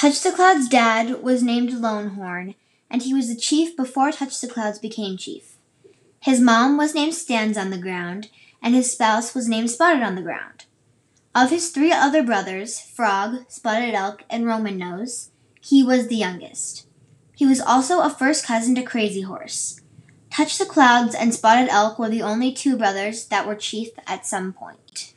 Touch the Cloud's dad was named Lonehorn, and he was the chief before Touch the Clouds became chief. His mom was named Stands on the Ground, and his spouse was named Spotted on the Ground. Of his three other brothers, Frog, Spotted Elk, and Roman Nose, he was the youngest. He was also a first cousin to Crazy Horse. Touch the Clouds and Spotted Elk were the only two brothers that were chief at some point.